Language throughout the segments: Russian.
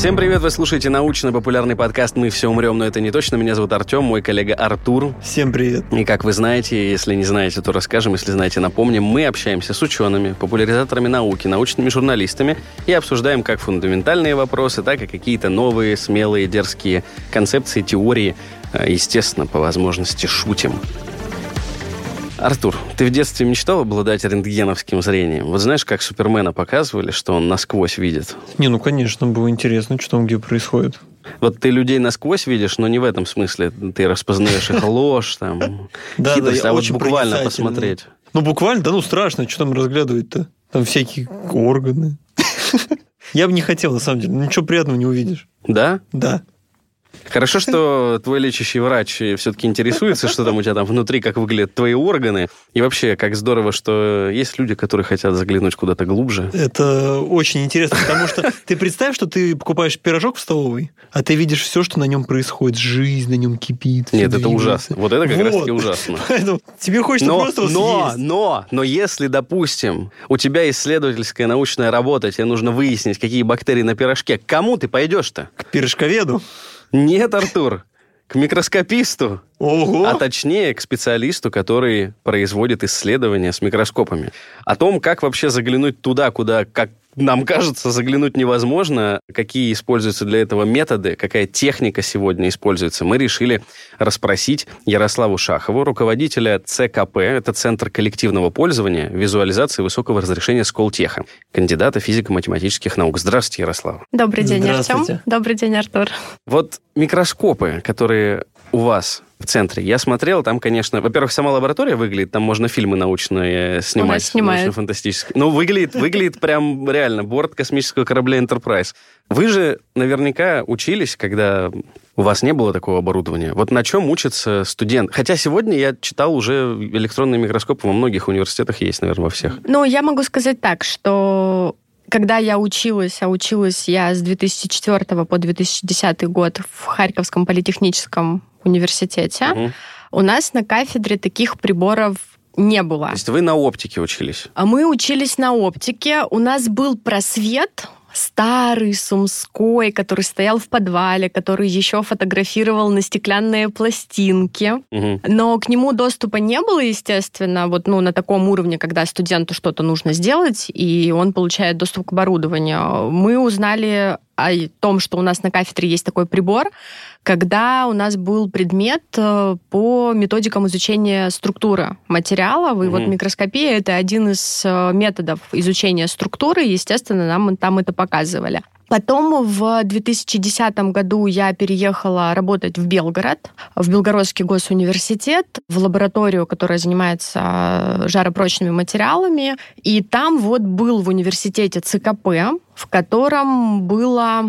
Всем привет, вы слушаете научно-популярный подкаст «Мы все умрем, но это не точно». Меня зовут Артем, мой коллега Артур. Всем привет. И как вы знаете, если не знаете, то расскажем, если знаете, напомним, мы общаемся с учеными, популяризаторами науки, научными журналистами и обсуждаем как фундаментальные вопросы, так и какие-то новые, смелые, дерзкие концепции, теории. Э, естественно, по возможности шутим. Артур, ты в детстве мечтал обладать рентгеновским зрением? Вот знаешь, как Супермена показывали, что он насквозь видит? Не, ну, конечно, было интересно, что там где происходит. Вот ты людей насквозь видишь, но не в этом смысле. Ты распознаешь их ложь, там, хитрость, а вот буквально посмотреть. Ну, буквально, да ну страшно, что там разглядывать-то? Там всякие органы. Я бы не хотел, на самом деле. Ничего приятного не увидишь. Да? Да. Хорошо, что твой лечащий врач все-таки интересуется, что там у тебя там внутри, как выглядят твои органы. И вообще, как здорово, что есть люди, которые хотят заглянуть куда-то глубже. Это очень интересно, потому что ты представь, что ты покупаешь пирожок в столовой, а ты видишь все, что на нем происходит, жизнь на нем кипит. Нет, это ужасно. Вот это как Вот. раз-таки ужасно. Поэтому тебе хочется Но, просто но, съесть. но, но если, допустим, у тебя исследовательская научная работа, тебе нужно выяснить, какие бактерии на пирожке, к кому ты пойдешь-то? К пирожковеду. Нет, Артур, к микроскописту, Ого! а точнее к специалисту, который производит исследования с микроскопами. О том, как вообще заглянуть туда, куда, как нам кажется, заглянуть невозможно, какие используются для этого методы, какая техника сегодня используется, мы решили расспросить Ярославу Шахову, руководителя ЦКП, это Центр коллективного пользования, визуализации высокого разрешения Сколтеха, кандидата физико-математических наук. Здравствуйте, Ярослава. Добрый день, Артем. Здравствуйте. Добрый день, Артур. Вот микроскопы, которые у вас в центре, я смотрел, там, конечно, во-первых, сама лаборатория выглядит, там можно фильмы научные снимать. снимает. научно-фантастические. Ну, выглядит, выглядит прям реально борт космического корабля Enterprise. Вы же наверняка учились, когда у вас не было такого оборудования. Вот на чем учится студент? Хотя сегодня я читал уже электронные микроскопы во многих университетах есть, наверное, во всех. Ну, я могу сказать так, что когда я училась, а училась я с 2004 по 2010 год в Харьковском политехническом университете, Мгм. у нас на кафедре таких приборов не было. То есть вы на оптике учились? А Мы учились на оптике. У нас был просвет старый, сумской, который стоял в подвале, который еще фотографировал на стеклянные пластинки. Мгм. Но к нему доступа не было, естественно, вот ну, на таком уровне, когда студенту что-то нужно сделать, и он получает доступ к оборудованию. Мы узнали о том, что у нас на кафедре есть такой прибор, когда у нас был предмет э, по методикам изучения структуры материалов, и вот Мгм. микроскопия — это один из э, методов изучения структуры, естественно, нам там это показывали. Потом в 2010 году я переехала работать в Белгород, в Белгородский госуниверситет, в лабораторию, которая занимается жаропрочными материалами. И там вот был в университете ЦКП, в котором было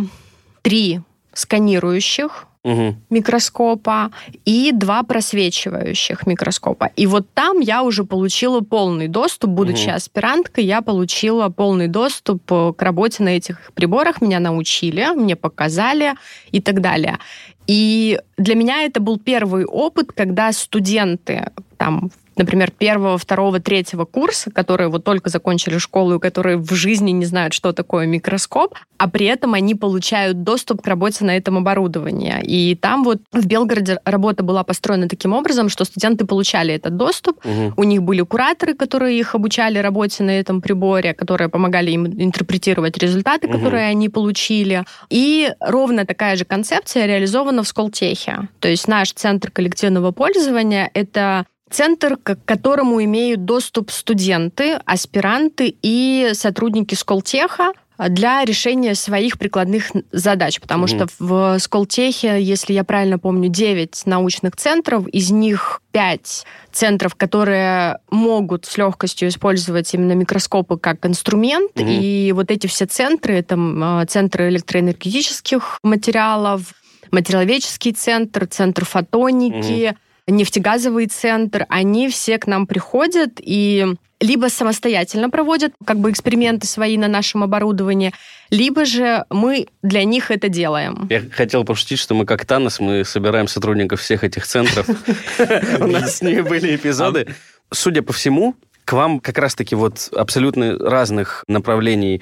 три сканирующих Мгм. микроскопа и два просвечивающих микроскопа. И вот там я уже получила полный доступ, будучи Мгм. аспиранткой, я получила полный доступ э, к работе на этих приборах. Меня научили, мне показали и так далее. И для меня это был первый опыт, когда студенты там например, первого, второго, третьего курса, которые вот только закончили школу и которые в жизни не знают, что такое микроскоп, а при этом они получают доступ к работе на этом оборудовании. И там вот в Белгороде работа была построена таким образом, что студенты получали этот доступ, Мгм. у них были кураторы, которые их обучали работе на этом приборе, которые помогали им интерпретировать результаты, Мгм. которые они получили. И ровно такая же концепция реализована в Сколтехе. То есть наш центр коллективного пользования — это центр, к которому имеют доступ студенты, аспиранты и сотрудники Сколтеха для решения своих прикладных задач, потому Мгм. что в Сколтехе, если я правильно помню, 9 научных центров, из них 5 центров, которые могут с легкостью использовать именно микроскопы как инструмент, Мгм. и вот эти все центры, это м, центры электроэнергетических материалов, материаловедческий центр, центр фотоники, нефтегазовый центр, они все к нам приходят и либо самостоятельно проводят как бы эксперименты свои на нашем оборудовании, либо же мы для них это делаем. Я хотел пошутить, что мы как Танос, мы собираем сотрудников всех этих центров. У нас с ними были эпизоды. Судя по всему, к вам как раз-таки вот абсолютно разных направлений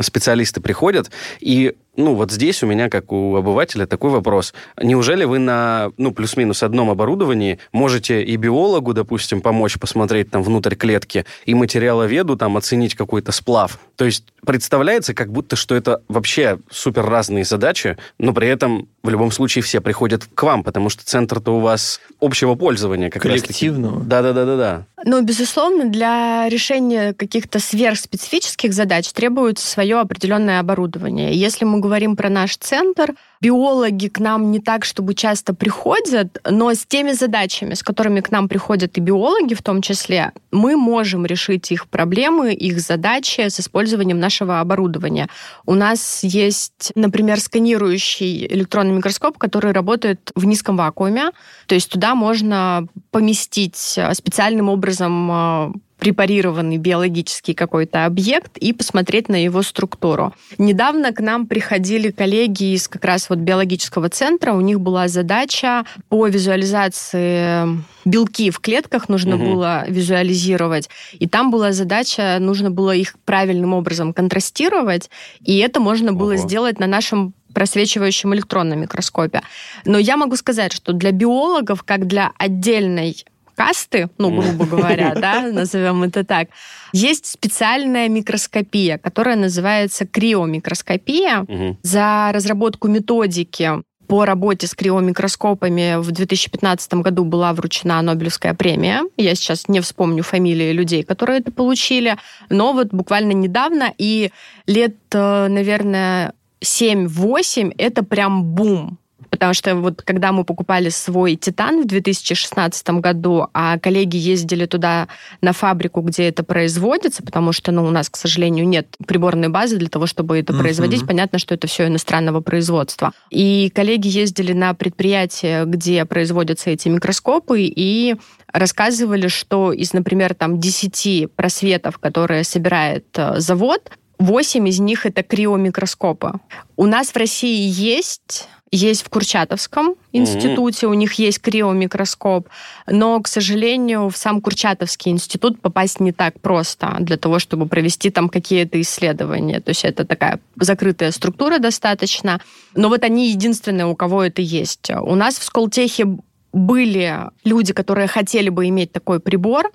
специалисты приходят, и ну, вот здесь у меня, как у обывателя, такой вопрос. Неужели вы на, ну, плюс-минус одном оборудовании можете и биологу, допустим, помочь посмотреть там внутрь клетки, и материаловеду там оценить какой-то сплав? То есть представляется, как будто, что это вообще супер разные задачи, но при этом в любом случае все приходят к вам, потому что центр-то у вас общего пользования. Как Коллективного. Да-да-да-да-да. Ну, безусловно, для решения каких-то сверхспецифических задач требуется свое определенное оборудование. Если мы говорим про наш центр, биологи к нам не так, чтобы часто приходят, но с теми задачами, с которыми к нам приходят и биологи в том числе, мы можем решить их проблемы, их задачи с использованием нашего оборудования. У нас есть, например, сканирующий электронный микроскоп, который работает в низком вакууме, то есть туда можно поместить специальным образом а, препарированный биологический какой-то объект и посмотреть на его структуру. Недавно к нам приходили коллеги из как раз вот биологического центра, у них была задача по визуализации белки в клетках нужно угу. было визуализировать, и там была задача, нужно было их правильным образом контрастировать, и это можно было Ого. сделать на нашем просвечивающем электронном микроскопе. Но я могу сказать, что для биологов, как для отдельной касты, ну, грубо говоря, да, назовем это так, есть специальная микроскопия, которая называется криомикроскопия. За разработку методики по работе с криомикроскопами в 2015 году была вручена Нобелевская премия. Я сейчас не вспомню фамилии людей, которые это получили, но вот буквально недавно и лет, э, наверное, 7-8 это прям бум Потому что вот когда мы покупали свой «Титан» в 2016 году, а коллеги ездили туда на фабрику, где это производится, потому что ну, у нас, к сожалению, нет приборной базы для того, чтобы это uh-huh. производить. Понятно, что это все иностранного производства. И коллеги ездили на предприятие, где производятся эти микроскопы, и рассказывали, что из, например, там 10 просветов, которые собирает э, завод, 8 из них это криомикроскопы. У нас в России есть есть в Курчатовском институте, mm-hmm. у них есть криомикроскоп, но, к сожалению, в сам Курчатовский институт попасть не так просто для того, чтобы провести там какие-то исследования. То есть это такая закрытая структура достаточно. Но вот они единственные, у кого это есть. У нас в Сколтехе были люди, которые хотели бы иметь такой прибор,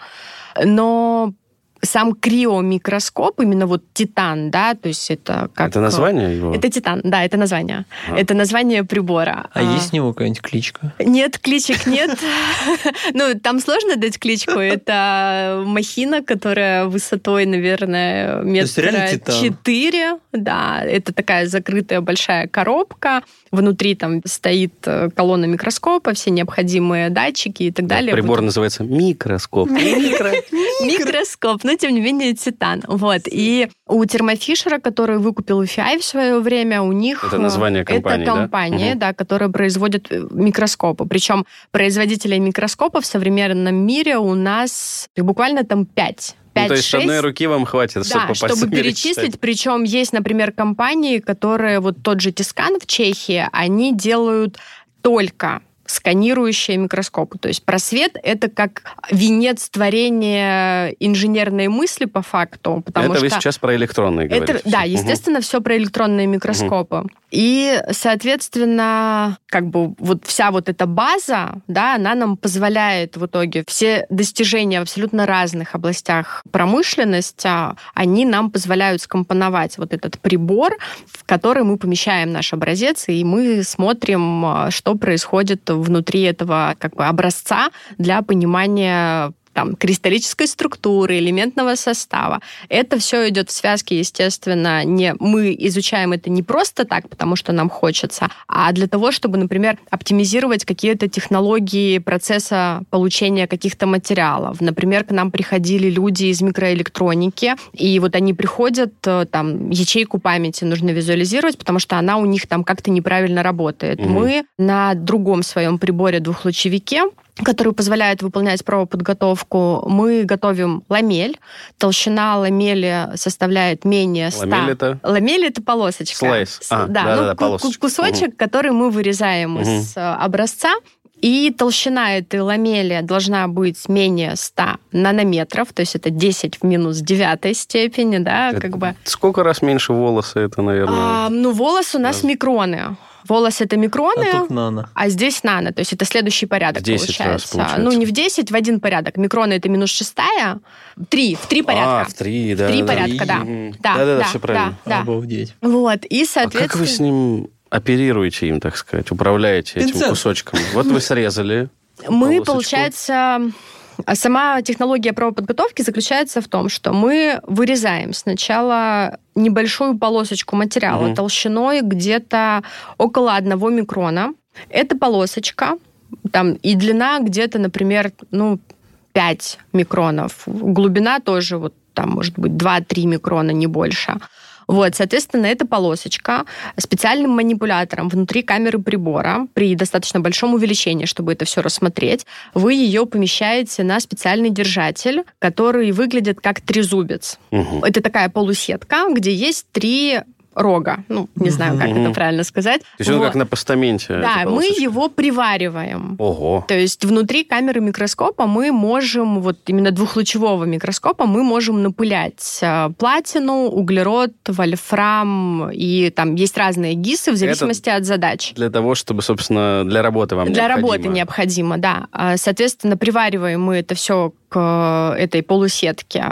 но сам криомикроскоп, именно вот титан, да, то есть это как... Это название его? Это титан, да, это название. А. Это название прибора. А, а есть у него какая-нибудь кличка? Нет, кличек нет. Ну, там сложно дать кличку. Это махина, которая высотой, наверное, метра четыре. Да, это такая закрытая большая коробка. Внутри там стоит э, колонна микроскопа, все необходимые датчики и так далее. Прибор называется микроскоп. Микроскоп. Ну, но тем не менее титан. Вот. И у Термофишера, который выкупил FI в свое время, у них... Это название компании, Это компания, да, да которая производит э, микроскопы. Причем производителей микроскопов в современном мире у нас буквально там пять 5 ну, то есть 6, одной руки вам хватит, да, чтобы чтобы перечислить. Причем есть, например, компании, которые вот тот же Тискан в Чехии, они делают только сканирующие микроскопы. То есть просвет — это как венец творения инженерной мысли по факту. Потому это что вы сейчас про электронные это, говорите. Да, естественно, угу. все про электронные микроскопы. Угу. И, соответственно, как бы вот вся вот эта база, да, она нам позволяет в итоге все достижения в абсолютно разных областях промышленности, они нам позволяют скомпоновать вот этот прибор, в который мы помещаем наш образец, и мы смотрим, что происходит внутри этого как бы образца для понимания там, кристаллической структуры, элементного состава. Это все идет в связке, естественно, не мы изучаем это не просто так, потому что нам хочется, а для того, чтобы, например, оптимизировать какие-то технологии процесса получения каких-то материалов. Например, к нам приходили люди из микроэлектроники, и вот они приходят, э, там, ячейку памяти нужно визуализировать, потому что она у них там как-то неправильно работает. Mm-hmm. Мы на другом своем приборе двухлучевике который позволяет выполнять пробоподготовку, мы готовим ламель. Толщина ламели составляет менее 100. Ламель это? Ламель это полосочка. Слайс. А, да, да, ну, да, полосочка. Кусочек, угу. который мы вырезаем угу. из э, образца И толщина этой ламели должна быть менее 100 нанометров, то есть это 10 в минус девятой степени, да, Это как бы. Сколько раз меньше волоса это, наверное? А, ну, волос у нас Да. микроны. Волос это А микроны, тут нано. а здесь нано, то есть это следующий порядок В 10 раз получается. получается. Ну, не в 10, в один порядок. Микроны это минус шестая, три, в три порядка. А, в три, да. три да, порядка, да. Мгм. Да, Да-да-да, да, все правильно. да. Обалдеть. Вот, и, А соответственно... как вы с ним оперируете им, так сказать, управляете этим Пинцет. кусочком? Вот вы срезали. Мы, полосочку. получается, а сама технология правоподготовки заключается в том, что мы вырезаем сначала небольшую полосочку материала Мгм. толщиной где-то около одного микрона. Эта полосочка, там и длина где-то, например, ну, 5 микронов. Глубина тоже вот там может быть 2-3 микрона, не больше. Вот, соответственно, эта полосочка специальным манипулятором внутри камеры прибора при достаточно большом увеличении, чтобы это все рассмотреть, вы ее помещаете на специальный держатель, который выглядит как трезубец. Мгм. Это такая полусетка, где есть три рога. Ну, не знаю, как это правильно сказать. То есть он Вот. как на постаменте. Да, мы его привариваем. Ого. То есть внутри камеры микроскопа мы можем, вот именно двухлучевого микроскопа, мы можем напылять э, платину, углерод, вольфрам, и там есть разные ГИСы в зависимости от задач. Для того, чтобы, собственно, для работы вам Для необходимо. работы необходимо, да. А, Соответственно, привариваем мы это все к э, этой полусетке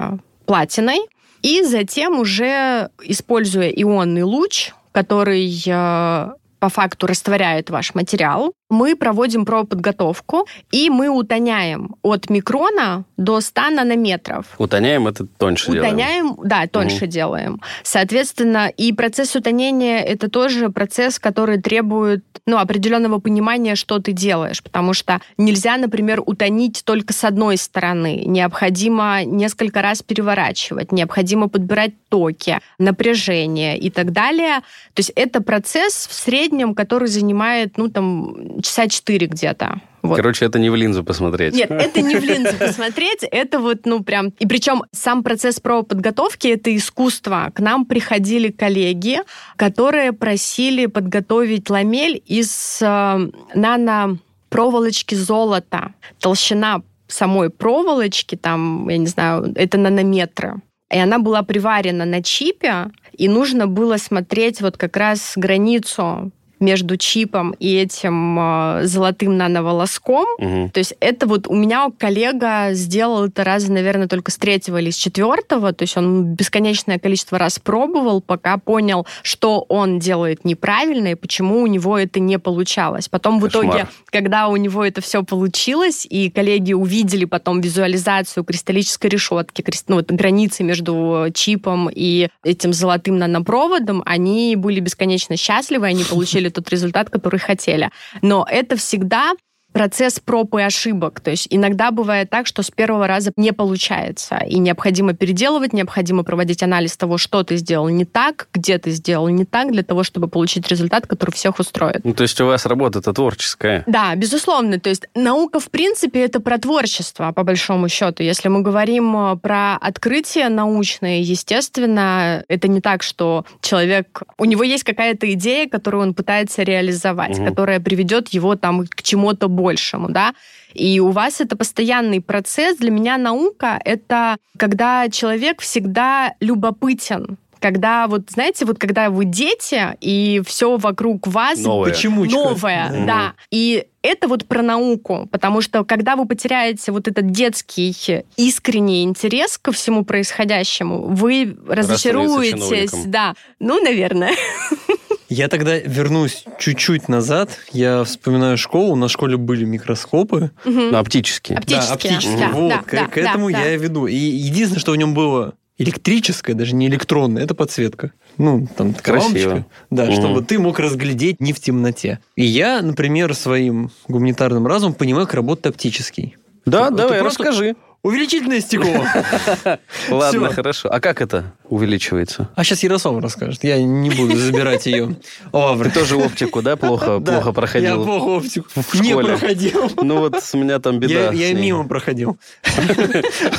платиной, и затем уже, используя ионный луч, который э, по факту растворяет ваш материал, мы проводим пробоподготовку, и мы утоняем от микрона до 100 нанометров. Утоняем это тоньше делаем. Утоняем, да, тоньше делаем. Соответственно, и процесс утонения это тоже процесс, который требует ну, определенного понимания, что ты делаешь. Потому что нельзя, например, утонить только с одной стороны. Необходимо несколько раз переворачивать, необходимо подбирать токи, напряжение и так далее. То есть это процесс в среднем, который занимает, ну, там, часа четыре где-то. Вот. Короче, это не в линзу посмотреть. Нет, это не в линзу посмотреть, это вот, ну, прям... И причем сам процесс правоподготовки — это искусство. К нам приходили коллеги, которые просили подготовить ламель из э, нано-проволочки золота. Толщина самой проволочки, там, я не знаю, это нанометры. И она была приварена на чипе, и нужно было смотреть вот как раз границу между чипом и этим э, золотым нановолоском. Мгм. То есть это вот у меня коллега сделал это раза, наверное, только с третьего или с четвертого. То есть он бесконечное количество раз пробовал, пока понял, что он делает неправильно и почему у него это не получалось. Потом в Кошмар. итоге, когда у него это все получилось, и коллеги увидели потом визуализацию кристаллической решетки, крис- ну, вот границы между чипом и этим золотым нанопроводом, они были бесконечно счастливы, они получили тот результат, который хотели. Но это всегда процесс проб и ошибок. То есть иногда бывает так, что с первого раза не получается, и необходимо переделывать, необходимо проводить анализ того, что ты сделал не так, где ты сделал не так, для того, чтобы получить результат, который всех устроит. Ну, то есть у вас работа-то творческая. Да, безусловно. То есть наука, в принципе, это про творчество, по большому счету. Если мы говорим э, про открытие научное, естественно, это не так, что человек... У него есть какая-то идея, которую он пытается реализовать, Мгм. которая приведет его там к чему-то большему, да. И у вас это постоянный процесс. Для меня наука — это когда человек всегда любопытен. Когда вот, знаете, вот когда вы дети, и все вокруг вас Новое. Почемучка. новое, Мгм. да. И это вот про науку, потому что когда вы потеряете вот этот детский искренний интерес ко всему происходящему, вы разочаруетесь, да. Ну, наверное. Я тогда вернусь чуть-чуть назад. Я вспоминаю школу. На школе были микроскопы. Ну, оптические. Оптические. Да, оптические. Да, вот, да, к, да, к этому да, я и веду. И единственное, что в нем было электрическое, даже не электронное, это подсветка. Ну, там такая Красиво. лампочка. Да, Мгм. чтобы ты мог разглядеть не в темноте. И я, например, своим гуманитарным разумом понимаю, как работает оптический. Да, Это давай, просто- расскажи. Увеличительное стекло. Ладно, хорошо. А как это? увеличивается? А сейчас Ярослав расскажет. Я не буду забирать ее. О, Ты тоже оптику, да, плохо, Да, плохо Я проходил? плохо оптику в не школе. проходил. Ну вот у меня там беда. Я, я мимо проходил.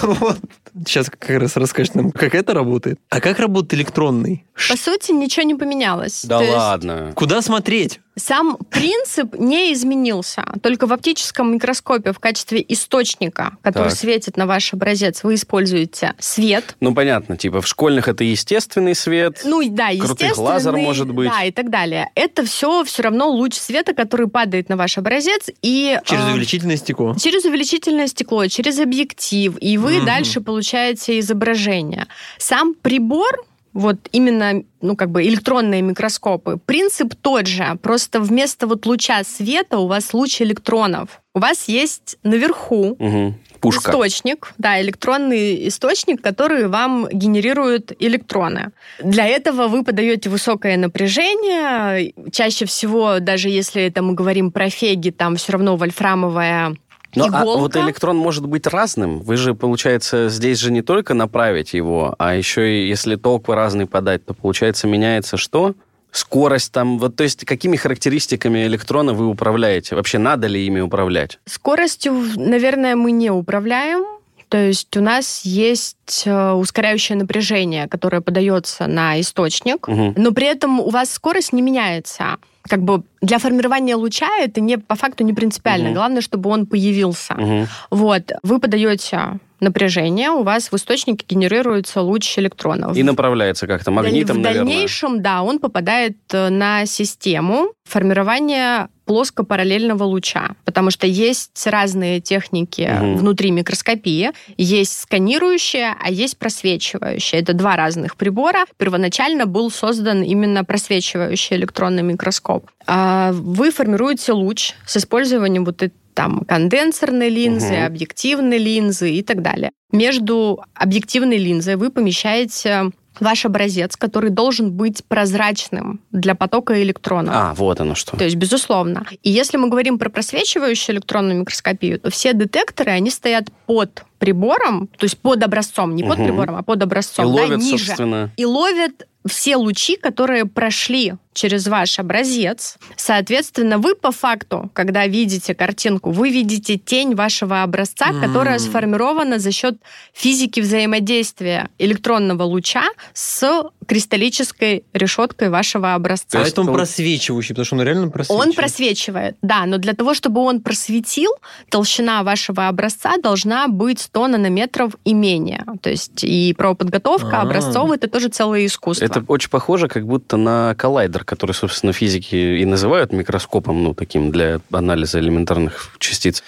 Вот. Сейчас как раз расскажет нам, как это работает. А как работает электронный? По сути, ничего не поменялось. Да ладно. Куда смотреть? Сам принцип не изменился. Только в оптическом микроскопе в качестве источника, который Так. светит на ваш образец, вы используете свет. Ну, понятно, типа в школьных это естественный свет. Ну и да, Крутых естественно. лазер, может быть. Да, и так далее. Это все все равно луч света, который падает на ваш образец и Через э, увеличительное стекло. Через увеличительное стекло, через объектив, и вы Мгм. дальше получаете изображение. Сам прибор, вот именно, ну, как бы электронные микроскопы, принцип тот же, просто вместо вот луча света у вас луч электронов. У вас есть наверху Мгм. Пушка. источник, да, электронный источник, который вам генерирует электроны. Для этого вы подаете высокое напряжение. Чаще всего, даже если это мы говорим про феги, там все равно вольфрамовая Ну, а вот электрон может быть разным. Вы же, получается, здесь же не только направить его, а еще и если ток разный подать, то, получается, меняется что? Скорость там, вот, то есть какими характеристиками электрона вы управляете? Вообще надо ли ими управлять? Скоростью, наверное, мы не управляем. То есть у нас есть э, ускоряющее напряжение, которое подается на источник, Мгм. но при этом у вас скорость не меняется. Как бы для формирования луча это не по факту не принципиально. Мгм. Главное, чтобы он появился. Мгм. Вот, вы подаете напряжение, у вас в источнике генерируется луч электронов. И направляется как-то магнитом, в наверное. дальнейшем, да, он попадает э, на систему формирования плоско-параллельного луча, потому что есть разные техники Мгм. внутри микроскопии. Есть сканирующая, а есть просвечивающая. Это два разных прибора. Первоначально был создан именно просвечивающий электронный микроскоп. А Вы формируете луч с использованием вот этой там конденсорной линзы, Мгм. объективной линзы и так далее. Между объективной линзой вы помещаете ваш образец, который должен быть прозрачным для потока электронов. А, вот оно что. То есть, безусловно. И если мы говорим про просвечивающую электронную микроскопию, то все детекторы, они стоят под прибором, то есть под образцом, не под Мгм. прибором, а под И образцом, да, ловят, ниже. собственно. И ловят все лучи, которые прошли через ваш образец. Соответственно, вы по факту, когда видите картинку, вы видите тень вашего образца, М. которая сформирована за счет физики взаимодействия электронного луча с кристаллической решеткой вашего образца. То есть Поэтому он- просвечивающий, потому что он реально просвечивает. Он просвечивает, да, но для того, чтобы он просветил, толщина вашего образца должна быть 100 нанометров и менее. То есть и правоподготовка А. образцов — это тоже целое искусство. Это очень похоже как будто на коллайдер, который, собственно, физики и называют микроскопом, ну, таким для анализа элементарных частиц.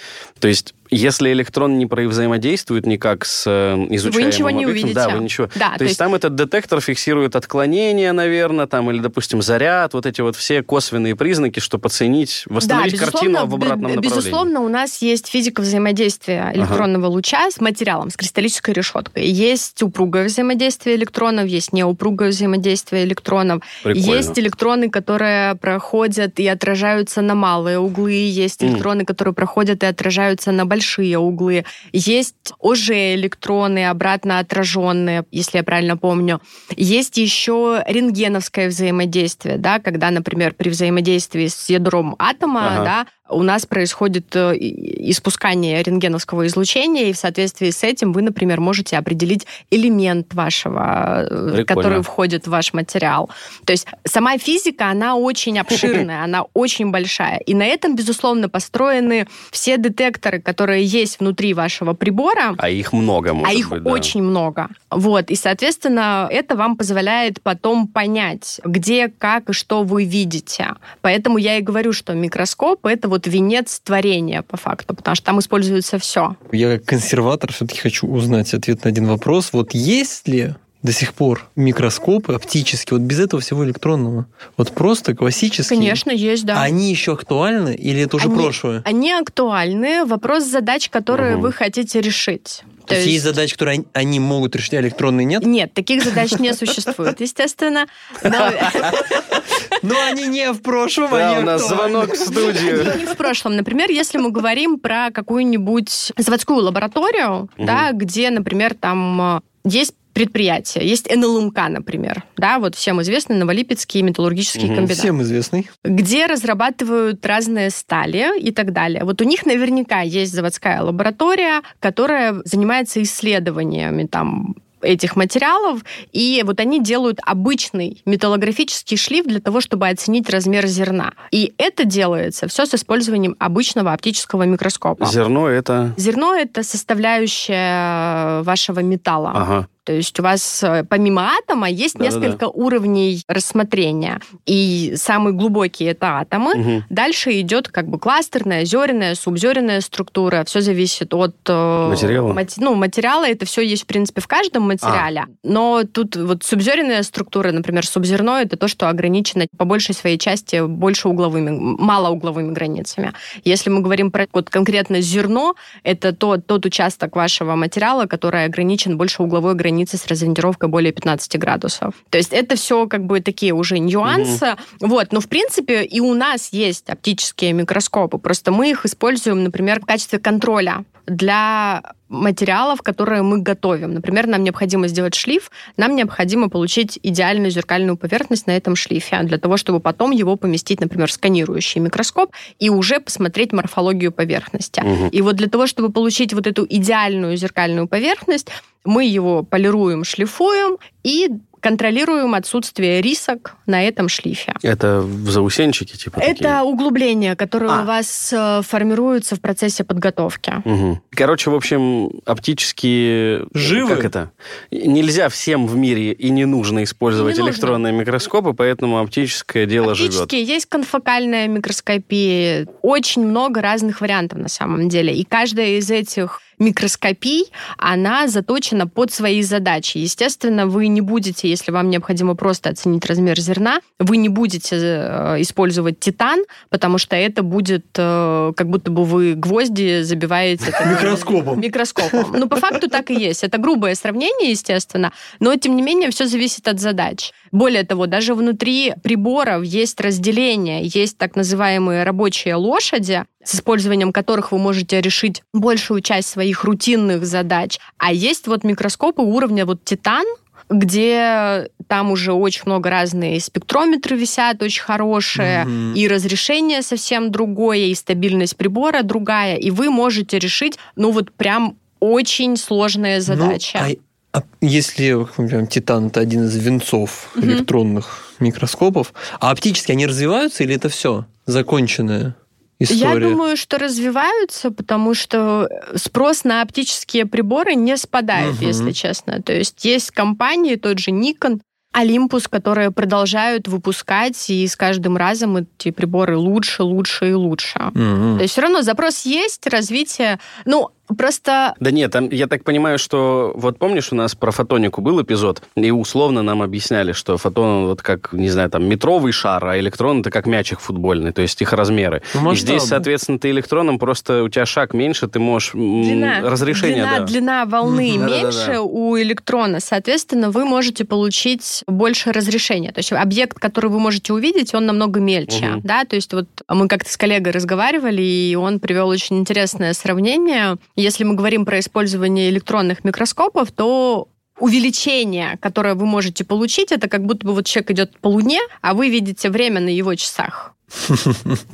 То есть, если электрон не взаимодействует никак с э, изучаемым ничего не объектом, увидите. Да, вы ничего. Да, то, то есть, есть- там этот детектор фиксирует отклонения, наверное, там, или, допустим, заряд, вот эти вот все косвенные признаки, чтобы оценить, восстановить да, картину в б- обратном направлении. Безусловно, у нас есть физика взаимодействия электронного луча с материалом, с кристаллической решеткой. Есть упругое взаимодействие электронов, есть неупругое взаимодействие электронов. Прикольно. Есть электроны, которые проходят и отражаются на малые углы, есть электроны, которые проходят и отражаются на большие углы. Есть ОЖ-электроны, обратно отраженные, если я правильно помню. Есть еще рентгеновское взаимодействие, да, когда, например, при взаимодействии с ядром атома, Ага. да, у нас происходит э, испускание рентгеновского излучения, и в соответствии с этим вы, например, можете определить элемент вашего, э, Прикольно. который входит в ваш материал. То есть сама физика, она очень обширная, она очень большая. И на этом, безусловно, построены все детекторы, которые есть внутри вашего прибора. А их много, может а их быть, да. очень много. Вот. И, соответственно, это вам позволяет потом понять, где, как и что вы видите. Поэтому я и говорю, что микроскоп — это вот венец творения, по факту, потому что там используется все. Я как консерватор все-таки хочу узнать ответ на один вопрос. Вот есть ли до сих пор микроскопы оптические, вот без этого всего электронного? Вот просто классические? Конечно, есть, да. А они еще актуальны или это уже Они- прошлое? Они актуальны. Вопрос задач, которые Мгм. вы хотите решить. То, есть есть задачи, которые они, они могут решить, а электронные нет? Нет, таких задач не существует, естественно. Но они не в прошлом, Да, они у нас звонок в студию. не в прошлом. Например, если мы говорим про какую-нибудь заводскую лабораторию, да, где, например, там э, есть предприятия. Есть НЛМК, например, да, вот всем известный Новолипецкий металлургический угу. комбинат. Всем известный. Где разрабатывают разные стали и так далее. Вот у них наверняка есть заводская лаборатория, которая занимается исследованиями там этих материалов, и вот они делают обычный металлографический шлиф для того, чтобы оценить размер зерна. И это делается все с использованием обычного оптического микроскопа. Зерно это? Зерно это составляющая вашего металла. Ага. То есть у вас э, помимо атома есть да, несколько да, да. уровней рассмотрения. И самый глубокий это атомы. Угу. Дальше идет как бы кластерная, зеренная, субзеренная структура. Все зависит от э, материала. Мати- ну, материала. Это все есть, в принципе, в каждом материале. А. Но тут вот субзеренная структура, например, субзерно, это то, что ограничено по большей своей части больше угловыми, малоугловыми границами. Если мы говорим про вот конкретно зерно, это тот, тот участок вашего материала, который ограничен больше угловой границей границы с разориентировкой более 15 градусов. То есть это все как бы такие уже нюансы. mm Вот, но в принципе и у нас есть оптические микроскопы, просто мы их используем, например, в качестве контроля для материалов, которые мы готовим. Например, нам необходимо сделать шлиф, нам необходимо получить идеальную зеркальную поверхность на этом шлифе, для того, чтобы потом его поместить, например, в сканирующий микроскоп и уже посмотреть морфологию поверхности. Угу. И вот для того, чтобы получить вот эту идеальную зеркальную поверхность, мы его полируем, шлифуем и контролируем отсутствие рисок на этом шлифе. Это в заусенчике типа? Это такие? углубления, которые а. у вас э, формируются в процессе подготовки. Угу. Короче, в общем, оптические... Живы? Как это? Нельзя всем в мире и не нужно использовать не электронные нужно. микроскопы, поэтому оптическое дело Оптические, живет. Есть конфокальная микроскопия. Очень много разных вариантов на самом деле. И каждая из этих микроскопий, она заточена под свои задачи. Естественно, вы не будете, если вам необходимо просто оценить размер зерна, вы не будете э, использовать титан, потому что это будет э, как будто бы вы гвозди забиваете... Микроскопом. Микроскопом. Ну, по факту так и есть. Это грубое сравнение, естественно, но, тем не менее, все зависит от задач. Более того, даже внутри приборов есть разделение, есть так называемые рабочие лошади, с использованием которых вы можете решить большую часть своих рутинных задач. А есть вот микроскопы уровня вот Титан, где там уже очень много разные спектрометры висят, очень хорошие, mm-hmm. и разрешение совсем другое, и стабильность прибора другая, и вы можете решить, ну вот прям очень сложные задачи. Ну, а, а если например, Титан это один из венцов mm-hmm. электронных микроскопов, а оптически они развиваются или это все законченное? История? Я думаю, что развиваются, потому что спрос на оптические приборы не спадает, угу. если честно. То есть есть компании, тот же Nikon, Olympus, которые продолжают выпускать, и с каждым разом эти приборы лучше, лучше и лучше. Угу. То есть все равно запрос есть, развитие. Ну, Просто... Да нет, там, я так понимаю, что... Вот помнишь, у нас про фотонику был эпизод, и условно нам объясняли, что фотон вот как, не знаю, там, метровый шар, а электрон это как мячик футбольный, то есть их размеры. Ну, и здесь, соответственно, ты электроном, просто у тебя шаг меньше, ты можешь... Длина, разрешение, длина, да. длина волны mm-hmm. меньше да, да, у электрона, соответственно, вы можете получить больше разрешения. То есть объект, который вы можете увидеть, он намного мельче, mm-hmm. да, то есть вот мы как-то с коллегой разговаривали, и он привел очень интересное сравнение если мы говорим про использование электронных микроскопов, то увеличение, которое вы можете получить, это как будто бы вот человек идет по Луне, а вы видите время на его часах.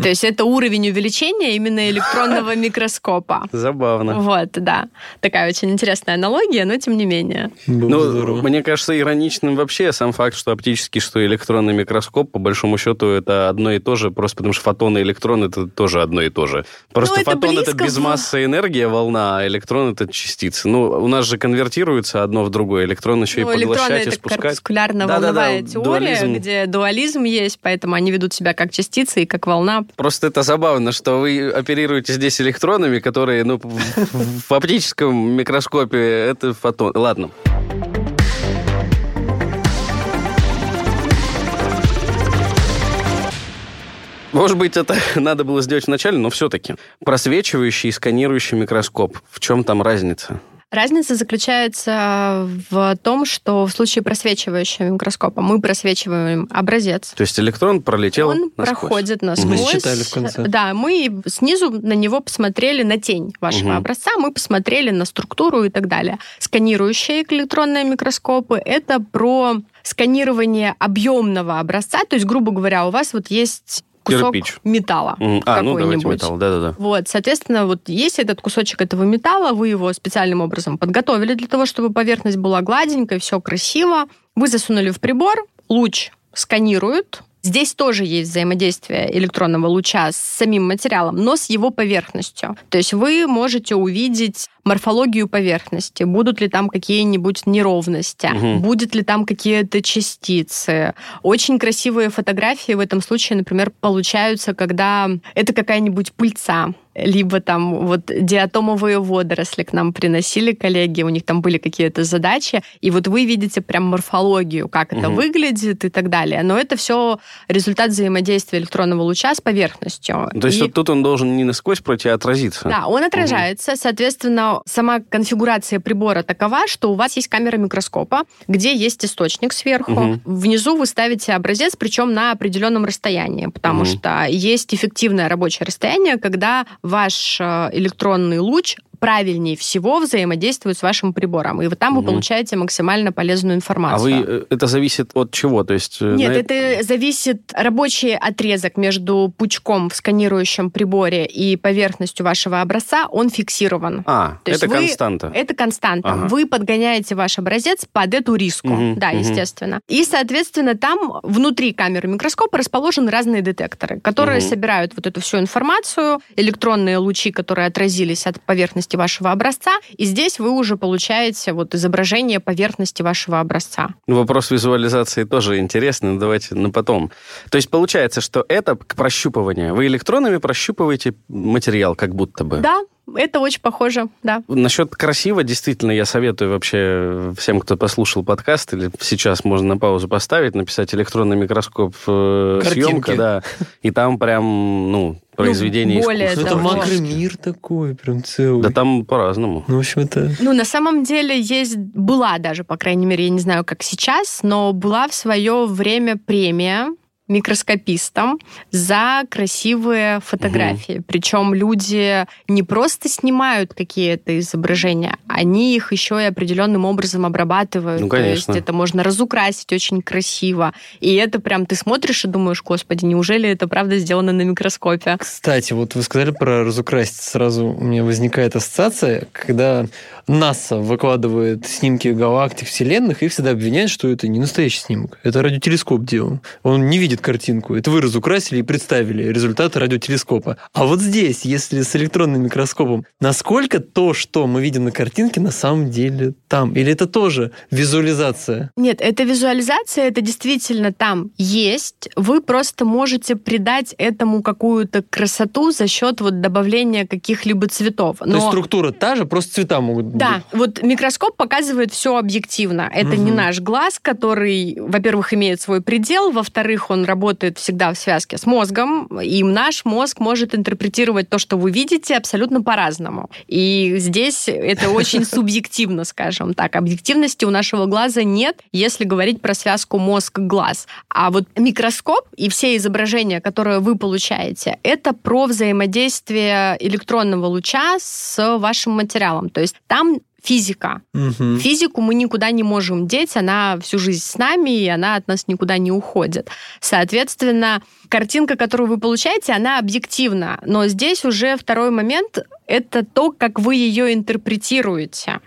То есть это уровень увеличения именно электронного микроскопа. Забавно. Вот, да. Такая очень интересная аналогия, но тем не менее. Ну, мне кажется ироничным вообще сам факт, что оптический, что электронный микроскоп, по большому счету, это одно и то же, просто потому что фотон и электрон это тоже одно и то же. Просто ну, фотон это, это без массы энергия, волна, а электрон это частицы. Ну, у нас же конвертируется одно в другое. Электрон еще ну, и поглощать и спускать. это корпускулярно-волновая да, да, да, теория, дуализм. где дуализм есть, поэтому они ведут себя как частицы, частицы и как волна. Просто это забавно, что вы оперируете здесь электронами, которые ну, в оптическом микроскопе это фотон. Ладно. Может быть, это надо было сделать вначале, но все-таки. Просвечивающий и сканирующий микроскоп. В чем там разница? Разница заключается в том, что в случае просвечивающего микроскопа мы просвечиваем образец. То есть электрон пролетел Он насквозь. проходит насквозь. Мы считали в конце. Да, мы снизу на него посмотрели на тень вашего Мгм. образца, мы посмотрели на структуру и так далее. Сканирующие электронные микроскопы — это про сканирование объемного образца, то есть, грубо говоря, у вас вот есть кусок Кирпич. металла А, ну какой-нибудь. металл, да-да-да. Вот, соответственно, вот есть этот кусочек этого металла, вы его специальным образом подготовили для того, чтобы поверхность была гладенькой, все красиво. Вы засунули в прибор, луч сканирует. Здесь тоже есть взаимодействие электронного луча с самим материалом, но с его поверхностью. То есть вы можете увидеть морфологию поверхности, будут ли там какие-нибудь неровности, Мгм. будет ли там какие-то частицы. Очень красивые фотографии в этом случае, например, получаются, когда это какая-нибудь пыльца, либо там вот диатомовые водоросли к нам приносили коллеги, у них там были какие-то задачи, и вот вы видите прям морфологию, как это Мгм. выглядит и так далее. Но это все результат взаимодействия электронного луча с поверхностью. То есть И- вот тут он должен не насквозь пройти, а отразиться. да, он отражается. Соответственно, сама конфигурация прибора такова, что у вас есть камера микроскопа, где есть источник сверху. Мгм. Внизу вы ставите образец, причем на определенном расстоянии, потому Мгм. что есть эффективное рабочее расстояние, когда ваш э, электронный луч правильнее всего взаимодействует с вашим прибором. И вот там вы Мгм. получаете максимально полезную А информацию. вы, э, это зависит от чего? То есть... э, Нет, на это зависит рабочий отрезок между пучком в сканирующем приборе и поверхностью вашего образца, он фиксирован. А, То это вы- константа. Это константа. Ага. Вы подгоняете ваш образец под эту риску. Мгм, да, мгм. естественно. И, соответственно, там внутри камеры микроскопа расположены разные детекторы, которые Мгм. собирают вот эту всю информацию, электронные лучи, которые отразились от поверхности вашего образца, и здесь вы уже получаете вот изображение поверхности вашего образца. Вопрос визуализации тоже интересный, давайте на потом. То есть получается, что это к прощупыванию. Вы электронами прощупываете материал как будто бы. Да, это очень похоже, да. Насчет красиво, действительно, я советую вообще всем, кто послушал подкаст, или сейчас можно на паузу поставить, написать электронный микроскоп э, Картинки. съемка, да, и там прям, ну, произведение более искусства. Это макромир такой, прям целый. Да там по-разному. Ну, в общем, это... Ну, на самом деле есть, была даже, по крайней мере, я не знаю, как сейчас, но была в свое время премия микроскопистам за красивые фотографии. Причем люди не просто снимают какие-то изображения, они их еще и определенным образом обрабатывают. Ну, То есть конечно. это можно разукрасить очень красиво. И это прям ты смотришь и думаешь, господи, неужели это правда сделано на микроскопе? Кстати, вот вы сказали про разукрасить. Сразу у меня возникает ассоциация, когда НАСА выкладывает снимки галактик, вселенных, и всегда обвиняют, что это не настоящий снимок. Это радиотелескоп делал. Он не видит картинку. Это вы разукрасили и представили результат радиотелескопа. А вот здесь, если с электронным микроскопом, насколько то, что мы видим на картинке, на самом деле там? Или это тоже визуализация? Нет, это визуализация, это действительно там есть. Вы просто можете придать этому какую-то красоту за счет вот добавления каких-либо цветов. То есть структура та же, просто цвета могут быть. Да, вот микроскоп показывает все объективно. Это не Мгм. наш глаз, который, во-первых, имеет свой предел, во-вторых, он работает всегда в связке с мозгом, и наш мозг может интерпретировать то, что вы видите, абсолютно по-разному. И здесь это очень субъективно, скажем так. Объективности у нашего глаза нет, если говорить про связку мозг-глаз. А вот микроскоп и все изображения, которые вы получаете, это про взаимодействие электронного луча с вашим материалом. То есть там физика. Мгм. Физику мы никуда не можем деть, она всю жизнь с нами, и она от нас никуда не уходит. Соответственно, картинка, которую вы получаете, она объективна. Но здесь уже второй момент — это то, как вы ее интерпретируете.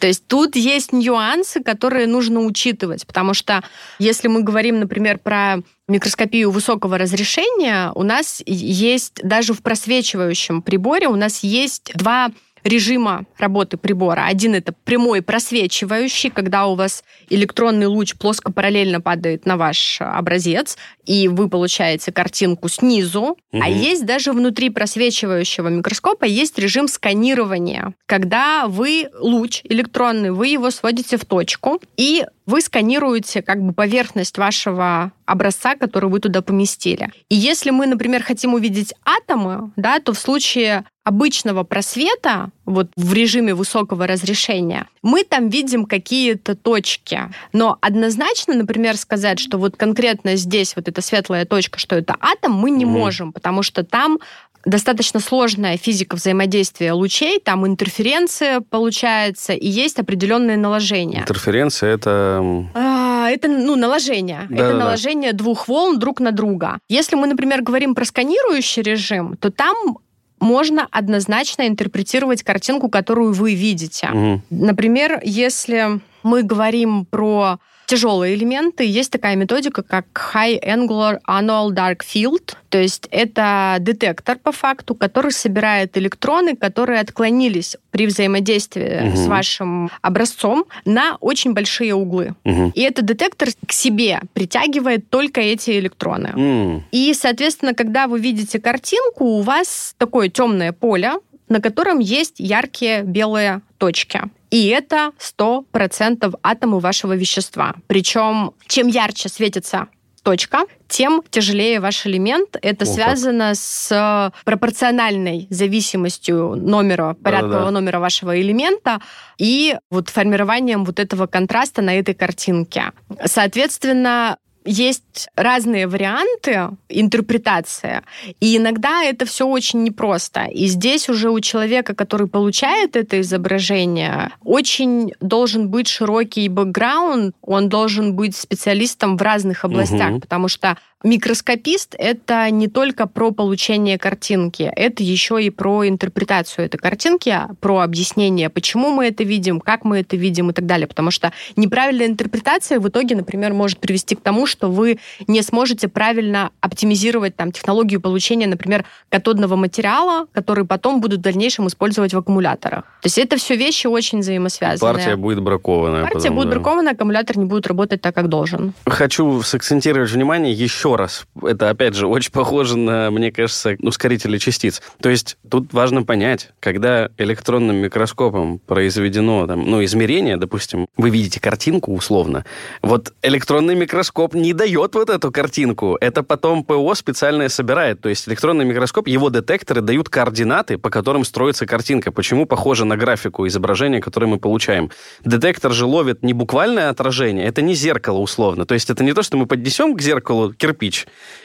То есть тут есть нюансы, которые нужно учитывать, потому что если мы говорим, например, про микроскопию высокого разрешения, у нас есть даже в просвечивающем приборе у нас есть два режима работы прибора. Один это прямой просвечивающий, когда у вас электронный луч плоско параллельно падает на ваш образец, и вы получаете картинку снизу. Мгм. А есть даже внутри просвечивающего микроскопа есть режим сканирования, когда вы луч электронный, вы его сводите в точку, и вы сканируете как бы поверхность вашего образца, который вы туда поместили. И если мы, например, хотим увидеть атомы, да, то в случае обычного просвета, вот в режиме высокого разрешения, мы там видим какие-то точки. Но однозначно, например, сказать, что вот конкретно здесь вот эта светлая точка, что это атом, мы не mm. можем, потому что там достаточно сложная физика взаимодействия лучей, там интерференция получается, и есть определенные наложения. Интерференция это... А, это ну, наложение. Да, это да, наложение да. двух волн друг на друга. Если мы, например, говорим про сканирующий режим, то там можно однозначно интерпретировать картинку, которую вы видите. Угу. Например, если мы говорим про тяжелые элементы, есть такая методика, как High Angular Annual Dark Field. То есть это детектор по факту, который собирает электроны, которые отклонились при взаимодействии угу. с вашим образцом на очень большие углы. Угу. И этот детектор к себе притягивает только эти электроны. Угу. И, соответственно, когда вы видите картинку, у вас такое темное поле, на котором есть яркие белые точки. И это 100% атомы вашего вещества. Причем чем ярче светится точка, тем тяжелее ваш элемент. Это О, связано как. с пропорциональной зависимостью номера, порядкового Да-да-да. номера вашего элемента и вот формированием вот этого контраста на этой картинке. Соответственно, есть разные варианты интерпретации, и иногда это все очень непросто. И здесь уже у человека, который получает это изображение, очень должен быть широкий бэкграунд, он должен быть специалистом в разных областях, угу. потому что Микроскопист — это не только про получение картинки, это еще и про интерпретацию этой картинки, про объяснение, почему мы это видим, как мы это видим и так далее. Потому что неправильная интерпретация в итоге, например, может привести к тому, что вы не сможете правильно оптимизировать там, технологию получения, например, катодного материала, который потом будут в дальнейшем использовать в аккумуляторах. То есть это все вещи очень взаимосвязаны. Партия будет бракованная. Партия потом, будет да. бракованная, аккумулятор не будет работать так, как должен. Хочу сакцентировать внимание еще раз. Это, опять же, очень похоже на, мне кажется, ускорители частиц. То есть тут важно понять, когда электронным микроскопом произведено там, ну, измерение, допустим, вы видите картинку условно, вот электронный микроскоп не дает вот эту картинку. Это потом ПО специальное собирает. То есть электронный микроскоп, его детекторы дают координаты, по которым строится картинка. Почему похоже на графику изображения, которое мы получаем? Детектор же ловит не буквальное отражение, это не зеркало условно. То есть это не то, что мы поднесем к зеркалу кирпич,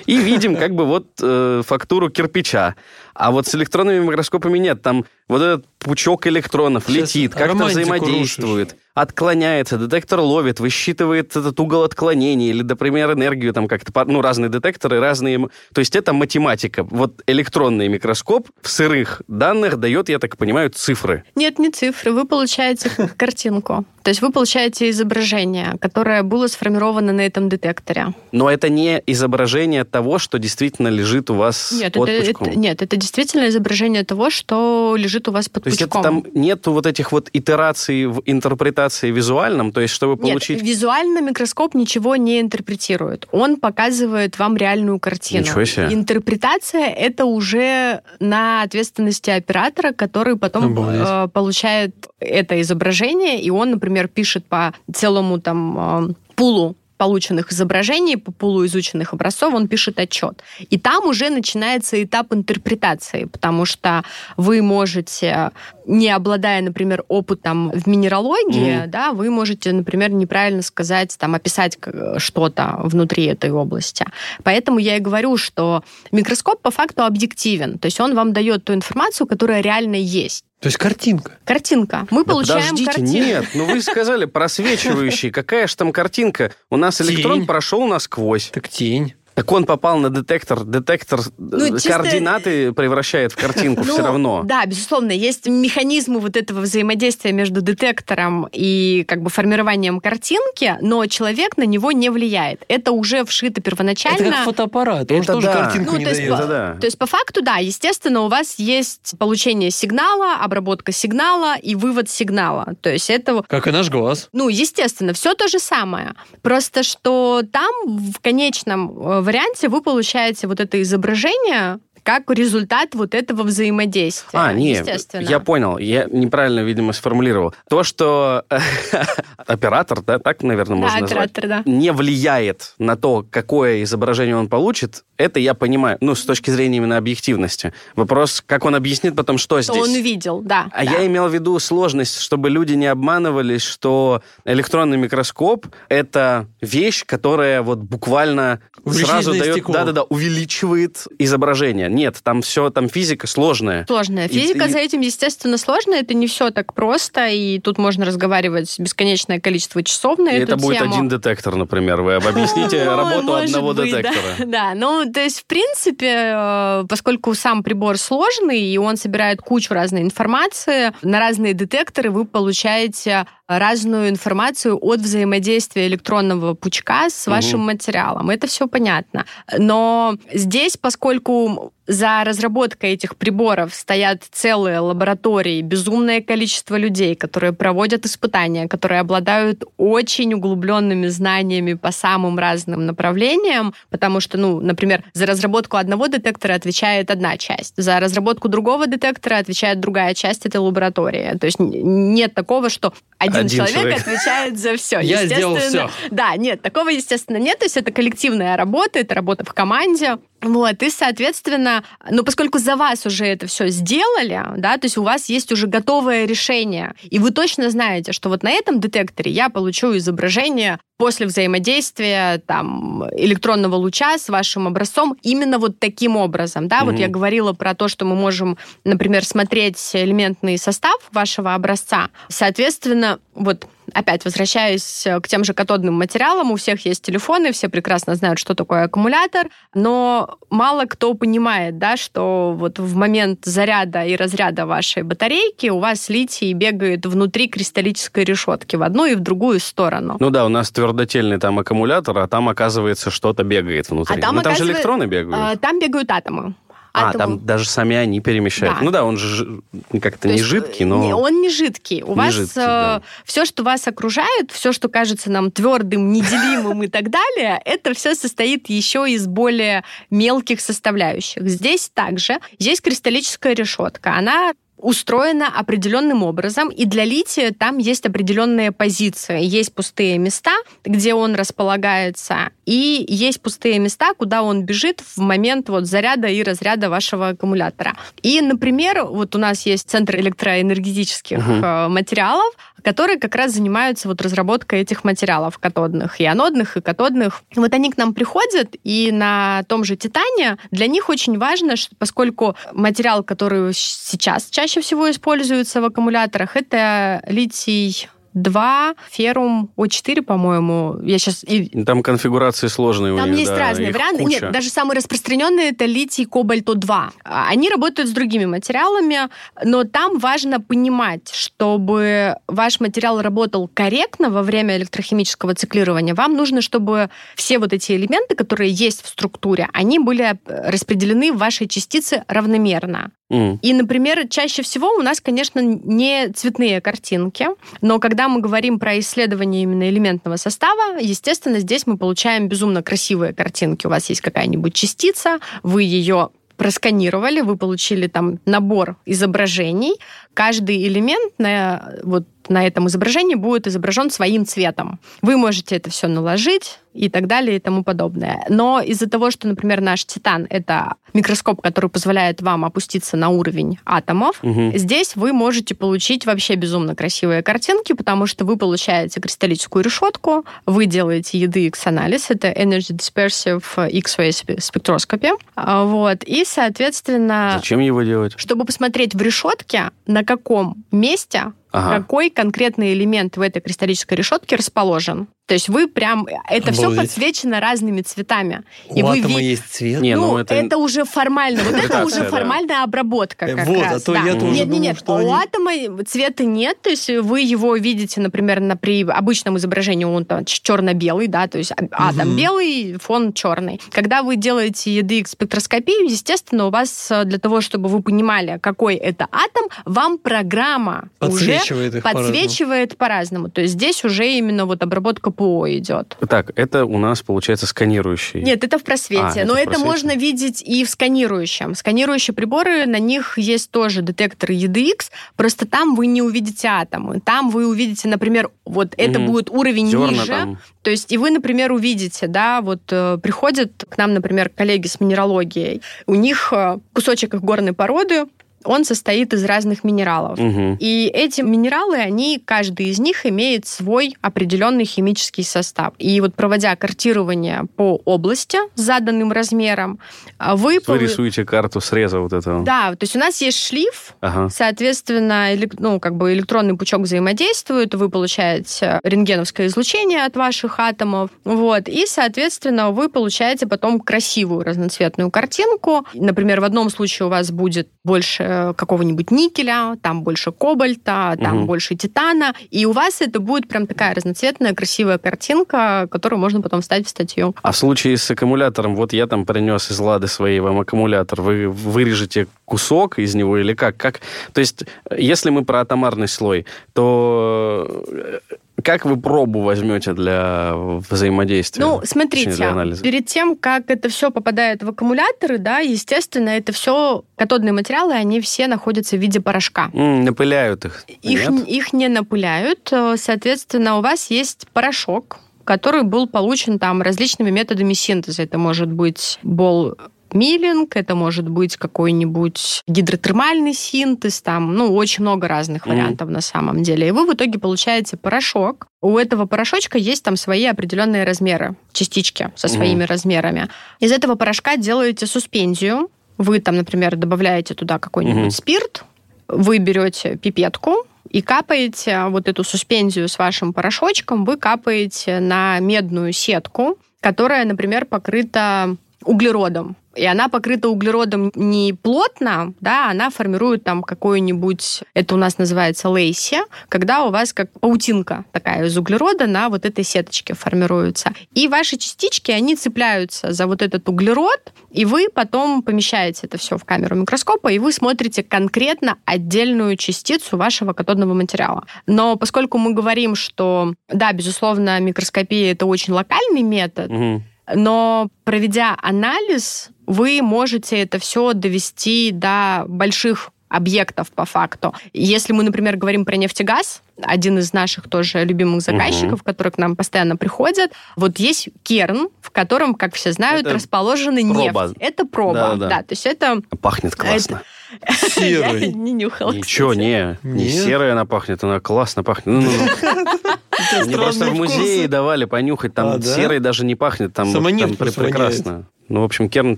и видим как бы вот э, фактуру кирпича. А вот с электронными микроскопами нет. Там вот этот пучок электронов Сейчас летит, как-то взаимодействует, рушишь. отклоняется, детектор ловит, высчитывает этот угол отклонения или, например, энергию там как-то, ну, разные детекторы, разные... То есть это математика. Вот электронный микроскоп в сырых данных дает, я так понимаю, цифры. Нет, не цифры. Вы получаете картинку. То есть вы получаете изображение, которое было сформировано на этом детекторе. Но это не изображение того, что действительно лежит у вас нет, под это, пучком. Это, нет, это действительно изображение того, что лежит у вас под то пучком. То есть это там нету вот этих вот итераций в интерпретации визуальном, то есть чтобы получить... Нет, визуально микроскоп ничего не интерпретирует. Он показывает вам реальную картину. Ничего себе. Интерпретация — это уже на ответственности оператора, который потом э, получает это изображение, и он, например, пишет по целому там э, пулу полученных изображений, по пулу изученных образцов, он пишет отчет. И там уже начинается этап интерпретации, потому что вы можете, не обладая, например, опытом в минералогии, mm. да, вы можете, например, неправильно сказать, там, описать что-то внутри этой области. Поэтому я и говорю, что микроскоп по факту объективен, то есть он вам дает ту информацию, которая реально есть. То есть картинка. Картинка. Мы да получаем подождите, картинку. Нет, ну вы сказали просвечивающий. Какая же там картинка? У нас электрон прошел насквозь. Так тень. Так он попал на детектор. Детектор ну, чисто... координаты превращает в картинку ну, все равно. Да, безусловно. Есть механизмы вот этого взаимодействия между детектором и как бы формированием картинки, но человек на него не влияет. Это уже вшито первоначально. Это как фотоаппарат. Он это тоже да. картинку ну, не то дает. Да. То есть по факту, да, естественно, у вас есть получение сигнала, обработка сигнала и вывод сигнала. То есть это... Как и наш глаз. Ну, естественно, все то же самое. Просто что там в конечном э, варианте вы получаете вот это изображение, как результат вот этого взаимодействия. А, нет, я понял. Я неправильно, видимо, сформулировал. То, что оператор, да, так, наверное, можно да, назвать, оператор, да. не влияет на то, какое изображение он получит, это я понимаю, ну, с точки зрения именно объективности. Вопрос, как он объяснит потом, что, что здесь. он увидел, да. А да. я имел в виду сложность, чтобы люди не обманывались, что электронный микроскоп — это вещь, которая вот буквально сразу дает... Да-да-да, увеличивает изображение. Нет, там все, там физика сложная. Сложная. Физика и, за этим, естественно, сложная. Это не все так просто, и тут можно разговаривать бесконечное количество часов на и эту это будет один детектор, например. Вы объясните работу одного детектора. Да, ну, то есть, в принципе, э, поскольку сам прибор сложный, и он собирает кучу разной информации, на разные детекторы вы получаете разную информацию от взаимодействия электронного пучка с вашим угу. материалом. Это все понятно. Но здесь, поскольку за разработкой этих приборов стоят целые лаборатории, безумное количество людей, которые проводят испытания, которые обладают очень углубленными знаниями по самым разным направлениям, потому что, ну, например, за разработку одного детектора отвечает одна часть, за разработку другого детектора отвечает другая часть этой лаборатории. То есть нет такого, что один, один человек, человек отвечает за все. Я сделал все. Да, нет, такого, естественно, нет. То есть это коллективная работа, это работа в команде. Вот, и, соответственно, ну, поскольку за вас уже это все сделали, да, то есть у вас есть уже готовое решение, и вы точно знаете, что вот на этом детекторе я получу изображение после взаимодействия там электронного луча с вашим образцом именно вот таким образом, да, mm-hmm. вот я говорила про то, что мы можем, например, смотреть элементный состав вашего образца, соответственно, вот опять возвращаюсь к тем же катодным материалам, у всех есть телефоны, все прекрасно знают, что такое аккумулятор, но мало кто понимает, да, что вот в момент заряда и разряда вашей батарейки у вас литий бегает внутри кристаллической решетки в одну и в другую сторону. Ну да, у нас твердотельный там аккумулятор, а там, оказывается, что-то бегает внутри. А там, ну, там оказывается, же электроны бегают. А, там бегают атомы. А, там даже сами они перемещают. Да. Ну да, он же как-то не жидкий, но... Не, он не жидкий. У не вас жидкий, да. Э, все, что вас окружает, все, что кажется нам твердым, неделимым и так далее, это все состоит еще из более мелких составляющих. Здесь также есть кристаллическая решетка. Она устроена определенным образом, и для лития там есть определенные позиции. Есть пустые места, где он располагается, и есть пустые места, куда он бежит в момент вот заряда и разряда вашего аккумулятора. И, например, вот у нас есть центр электроэнергетических угу. материалов, которые как раз занимаются вот разработкой этих материалов катодных, и анодных, и катодных. Вот они к нам приходят, и на том же титане для них очень важно, что, поскольку материал, который сейчас чаще всего используется в аккумуляторах, это литий 2, ферум О4, по-моему. Я сейчас... Там конфигурации сложные Там у них, есть да, разные варианты. Куча. Нет, даже самый распространенный это литий кобальт О2. Они работают с другими материалами, но там важно понимать, чтобы ваш материал работал корректно во время электрохимического циклирования, вам нужно, чтобы все вот эти элементы, которые есть в структуре, они были распределены в вашей частице равномерно. Mm. И, например, чаще всего у нас, конечно, не цветные картинки, но когда мы говорим про исследование именно элементного состава, естественно, здесь мы получаем безумно красивые картинки. У вас есть какая-нибудь частица, вы ее просканировали, вы получили там набор изображений. Каждый элемент на, вот, на этом изображении будет изображен своим цветом. Вы можете это все наложить, и так далее и тому подобное. Но из-за того, что, например, наш Титан — это микроскоп, который позволяет вам опуститься на уровень атомов, угу. здесь вы можете получить вообще безумно красивые картинки, потому что вы получаете кристаллическую решетку, вы делаете EDX-анализ, это Energy Dispersive X-ray спектрoscopy, а, вот, и, соответственно... Зачем его делать? Чтобы посмотреть в решетке, на каком месте ага. какой конкретный элемент в этой кристаллической решетке расположен. То есть вы прям... Это Обалдеть. Все подсвечено разными цветами. У и вы атома ви... есть цвет? Не, ну, ну это... это уже формально. Вот это уже формальная обработка как вот, раз. А то я тоже нет, нет, нет. У атома цвета нет. То есть вы его видите, например, на, при обычном изображении он там черно-белый, да, то есть атом белый, фон черный. Когда вы делаете EDX спектроскопию, естественно, у вас э, для того, чтобы вы понимали, какой это атом, вам программа подсвечивает уже подсвечивает по-разному. по-разному. То есть здесь уже именно вот обработка ПО идет. Так, это это у нас, получается, сканирующий. Нет, это в просвете. А, это но в это просвете. можно видеть и в сканирующем. Сканирующие приборы, на них есть тоже детекторы EDX, просто там вы не увидите атомы. Там вы увидите, например, вот это Мгм. будет уровень Зерна ниже. там. То есть, и вы, например, увидите, да, вот э, приходят к нам, например, коллеги с минералогией, у них э, кусочек их горной породы, он состоит из разных минералов. Мгм. И эти минералы, они, каждый из них имеет свой определенный химический состав. И вот проводя картирование по области с заданным размером, а, вы... Вы рисуете карту среза вот этого. Да, то есть у нас есть шлиф, Ага. Соответственно, ну, как бы электронный пучок взаимодействует, вы получаете рентгеновское излучение от ваших атомов, вот, и, соответственно, вы получаете потом красивую разноцветную картинку. Например, в одном случае у вас будет больше какого-нибудь никеля, там больше кобальта, там Мгм. больше титана, и у вас это будет прям такая разноцветная, красивая картинка, которую можно потом вставить в статью. А в случае с аккумулятором, вот я там принес из Лады своей вам аккумулятор, вы вырежете кусок из него или как? как? То есть, если мы про атомарный слой, то э, как вы пробу возьмете для взаимодействия? Ну, смотрите, для анализа? перед тем, как это все попадает в аккумуляторы, да, естественно, это все катодные материалы, они все находятся в виде порошка. М, напыляют их. Их, Нет? их не напыляют. Э, Соответственно, у вас есть порошок, который был получен там различными методами синтеза. Это может быть бол миллинг, это может быть какой-нибудь гидротермальный синтез, там, ну, очень много разных вариантов на самом деле. И вы в итоге получаете порошок. У этого порошочка есть там свои определенные размеры, частички со своими размерами. Из этого порошка делаете суспензию. Вы там, например, добавляете туда какой-нибудь Мгм. спирт, вы берете пипетку и капаете вот эту суспензию с вашим порошочком, вы капаете на медную сетку, которая, например, покрыта углеродом. И она покрыта углеродом не плотно, да, она формирует там какой-нибудь, это у нас называется лейси, когда у вас как паутинка такая из углерода на вот этой сеточке формируется. И ваши частички, они цепляются за вот этот углерод, и вы потом помещаете это все в камеру микроскопа, и вы смотрите конкретно отдельную частицу вашего катодного материала. Но поскольку мы говорим, что, да, безусловно, микроскопия это очень локальный метод, Мгм. но проведя анализ, вы можете это все довести до больших объектов по факту. Если мы, например, говорим про нефтегаз, один из наших тоже любимых заказчиков, которые к нам постоянно приходят, вот есть керн, в котором, как все знают, Это расположена проба. нефть. Это проба, Да-да-да. да. То есть это... Пахнет классно. Я Серый. не нюхала. Ничего, кстати. не, не серая она пахнет, она классно пахнет. Ну, ну, ну. Мне просто в музее давали понюхать, там А, да? серой даже не пахнет, там, прекрасно. Ну, в общем, керн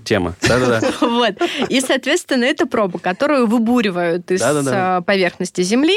тема. Да-да-да. Вот. И, соответственно, это проба, которую выбуривают из э, поверхности Земли.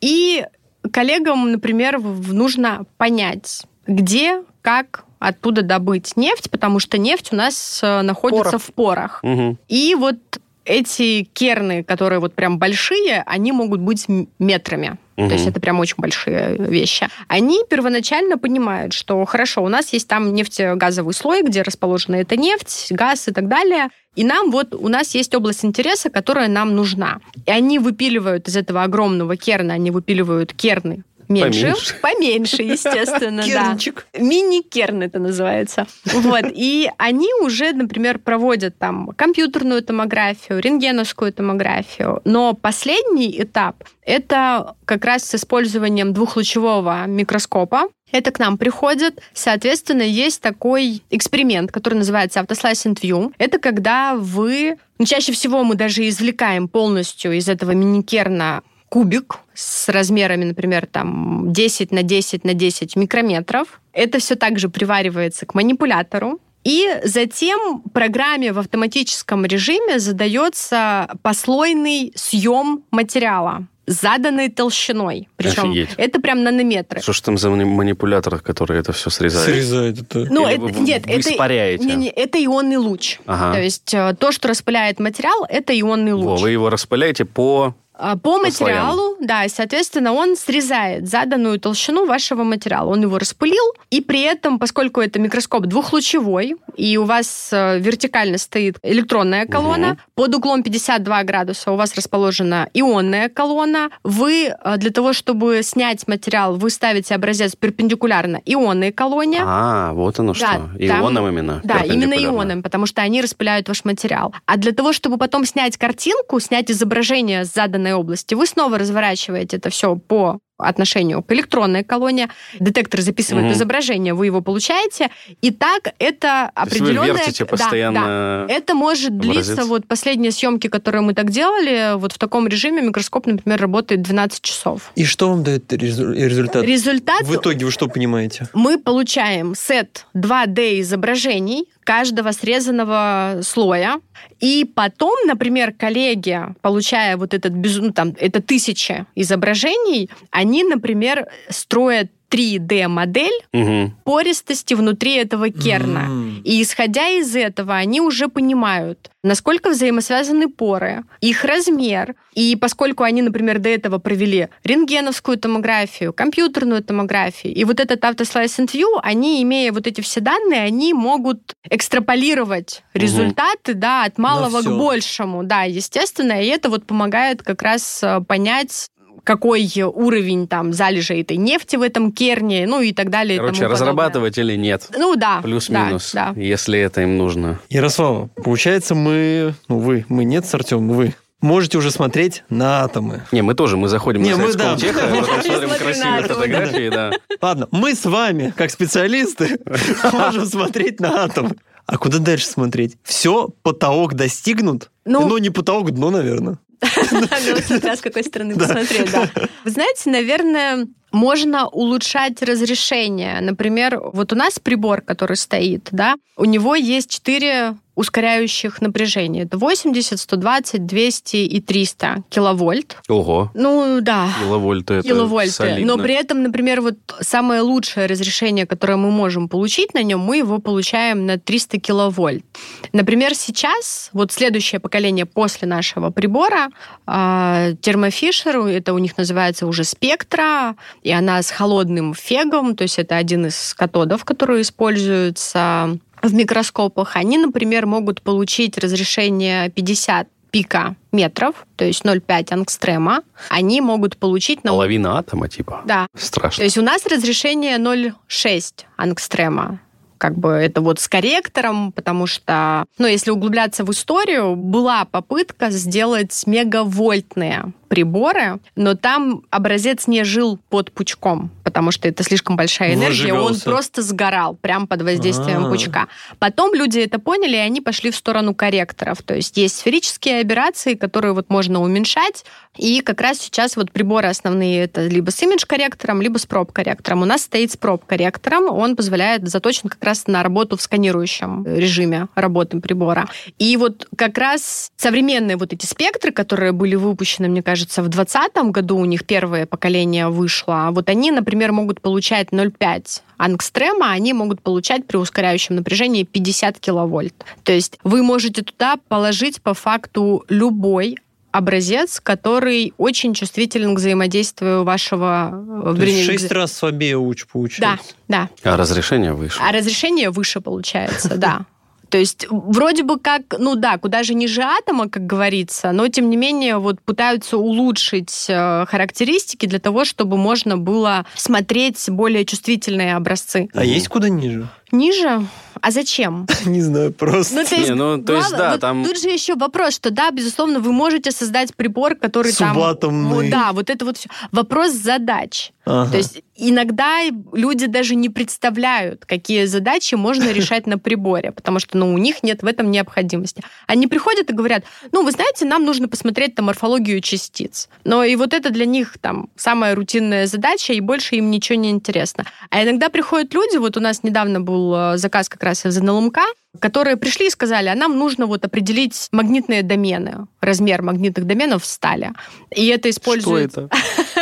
И коллегам, например, нужно понять, где, как оттуда добыть нефть, потому что нефть у нас э, находится Порох. в порах. Мгм. И вот эти керны, которые вот прям большие, они могут быть метрами. Мгм. То есть это прям очень большие вещи. Они первоначально понимают, что хорошо, у нас есть там нефтегазовый слой, где расположена эта нефть, газ и так далее. И нам вот, у нас есть область интереса, которая нам нужна. И они выпиливают из этого огромного керна, они выпиливают керны меньше, Поменьше. поменьше, естественно, да. Кернчик. Мини-керн это называется. Вот. И они уже, например, проводят там компьютерную томографию, рентгеновскую томографию. Но последний этап — это как раз с использованием двухлучевого микроскопа. Это к нам приходит. Соответственно, есть такой эксперимент, который называется Autoslicing View. Это когда вы... Ну, чаще всего мы даже извлекаем полностью из этого мини-керна кубик с размерами, например, там 10 на 10 на 10 микрометров. Это все также приваривается к манипулятору. И затем программе в автоматическом режиме задается послойный съем материала с заданной толщиной. Причем Офигеть. это прям нанометры. Что ж там за мани- манипулятор, который это все срезает? Срезает это. Ну, Или это, вы- нет, вы это, испаряете? не, не, это ионный луч. Ага. То есть э, то, что распыляет материал, это ионный Во, луч. вы его распыляете по По слоям. материалу, да, и, соответственно, он срезает заданную толщину вашего материала. Он его распылил, и при этом, поскольку это микроскоп двухлучевой, и у вас э, вертикально стоит электронная колонна, Мгм. под углом 52 градуса у вас расположена ионная колонна. Вы э, для того, чтобы снять материал, вы ставите образец перпендикулярно ионной колонне. А, вот оно что. Да, там- именно. Да, именно ионами, потому что они распыляют ваш материал. А для того, чтобы потом снять картинку, снять изображение с заданной области, вы снова разворачиваете это все по отношению к электронной колонне. Детектор записывает Мгм. изображение, вы его получаете. И так это То есть вы определенное... вертите Да, постоянно. да. Это может образец. длиться, вот последние съемки, которые мы так делали, вот в таком режиме микроскоп, например, работает 12 часов. И что вам дает резу- результат? Результат В итоге вы что понимаете? мы получаем сет 2D изображений каждого срезанного слоя. И потом, например, коллеги, получая вот этот, ну, там, это тысячи изображений, они, например, строят 3D-модель Мгм. пористости внутри этого керна. М. И исходя из этого, они уже понимают, насколько взаимосвязаны поры, их размер. И поскольку они, например, до этого провели рентгеновскую томографию, компьютерную томографию, и вот этот Auto-Slice and View, они, имея вот эти все данные, они могут экстраполировать Мгм. результаты да, от малого к большему. Да, естественно, и это вот помогает как раз э, понять, какой уровень там залежи этой нефти в этом керне, ну и так далее. Короче, разрабатывать или нет? Ну да. Плюс-минус, Да, да. если это им нужно. Ярослава, получается, мы, ну вы, мы нет с Артемом, вы можете уже смотреть на атомы. Не, мы тоже, мы заходим Не, на мы, сайт да. Сколтеха, потом смотрим Смотрим на красивые атомы, фотографии, да. Ладно, мы с вами, как специалисты, можем смотреть на атомы. А куда дальше смотреть? Все, потолок достигнут? Ну- Ну, не потолок, дно, наверное. Ну, смотря с какой стороны посмотреть, да. Вы знаете, наверное, можно улучшать разрешение. Например, вот у нас прибор, который стоит, да, у него есть четыре ускоряющих напряжения. Это 80, 120, 200 и 300 киловольт. Ого, Ну, да. киловольты это киловольты. солидно. Но при этом, например, вот самое лучшее разрешение, которое мы можем получить на нем, мы его получаем на 300 киловольт. Например, сейчас, вот следующее поколение после нашего прибора, а, термофишер, это у них называется уже спектра, и она с холодным фегом, то есть это один из катодов, которые используются в микроскопах. Они, например, могут получить разрешение 50 пика метров, то есть 0,5 ангстрема. Они могут получить на... Половина атома, типа. Да, то Страшно. есть у нас разрешение 0,6 ангстрема. Как бы это вот с корректором, потому что, ну, если углубляться в историю, была попытка сделать мегавольтные приборы, но там образец не жил под пучком, потому что это слишком большая энергия, он Выжигался. просто сгорал прямо под воздействием А. пучка. Потом люди это поняли, и они пошли в сторону корректоров. То есть есть сферические аберрации, которые вот можно уменьшать, и как раз сейчас вот приборы основные это либо с имидж-корректором, либо с проб-корректором. У нас стоит с проб-корректором, он позволяет заточен как раз на работу в сканирующем режиме работы прибора. И вот как раз современные вот эти спектры, которые были выпущены, мне кажется, в 2020 году у них первое поколение вышло, вот они, например, могут получать 0,5 ангстрема, они могут получать при ускоряющем напряжении 50 киловольт. То есть вы можете туда положить по факту любой образец, который очень чувствителен к взаимодействию вашего э, То есть вернее, в к- шесть раз слабее уч Да, получается. да. А разрешение выше. А разрешение выше получается, да. То есть вроде бы как, ну да, куда же ниже атома, как говорится, но тем не менее вот пытаются улучшить э, характеристики для того, чтобы можно было смотреть более чувствительные образцы. А есть куда ниже? Ниже? А зачем? Не знаю, просто. Ну, то есть, Не, ну, то есть, главное- да, вот там- Тут же еще вопрос, что да, безусловно, вы можете создать прибор, который там... Субатомный. Вот, да, вот это вот все. Вопрос задач. Ага. То есть иногда люди даже не представляют, какие задачи можно решать на приборе, потому что ну, у них нет в этом необходимости. Они приходят и говорят, ну, вы знаете, нам нужно посмотреть там морфологию частиц. Но и вот это для них там самая рутинная задача, и больше им ничего не интересно. А иногда приходят люди, вот у нас недавно был э, заказ как раз из НЛМК, которые пришли и сказали, а нам нужно вот определить магнитные домены, размер магнитных доменов в стали. И это Что используется... это?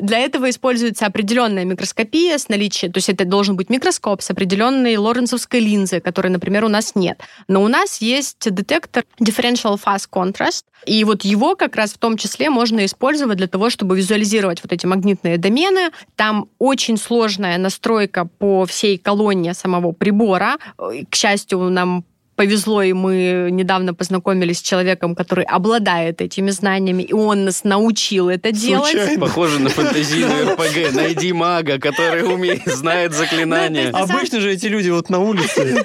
Для этого используется определенная микроскопия с наличием, то есть это должен быть микроскоп с определенной лоренцовской линзой, которой, например, у нас нет. Но у нас есть детектор Differential Fast Contrast, и вот его как раз в том числе можно использовать для того, чтобы визуализировать вот эти магнитные домены. Там очень сложная настройка по всей колонне самого прибора. К счастью, нам повезло, и мы недавно познакомились с человеком, который обладает этими знаниями, и он нас научил это делать. Случайно. Похоже на фантазийную РПГ. Найди мага, который умеет, знает заклинания. Обычно же эти люди вот на улице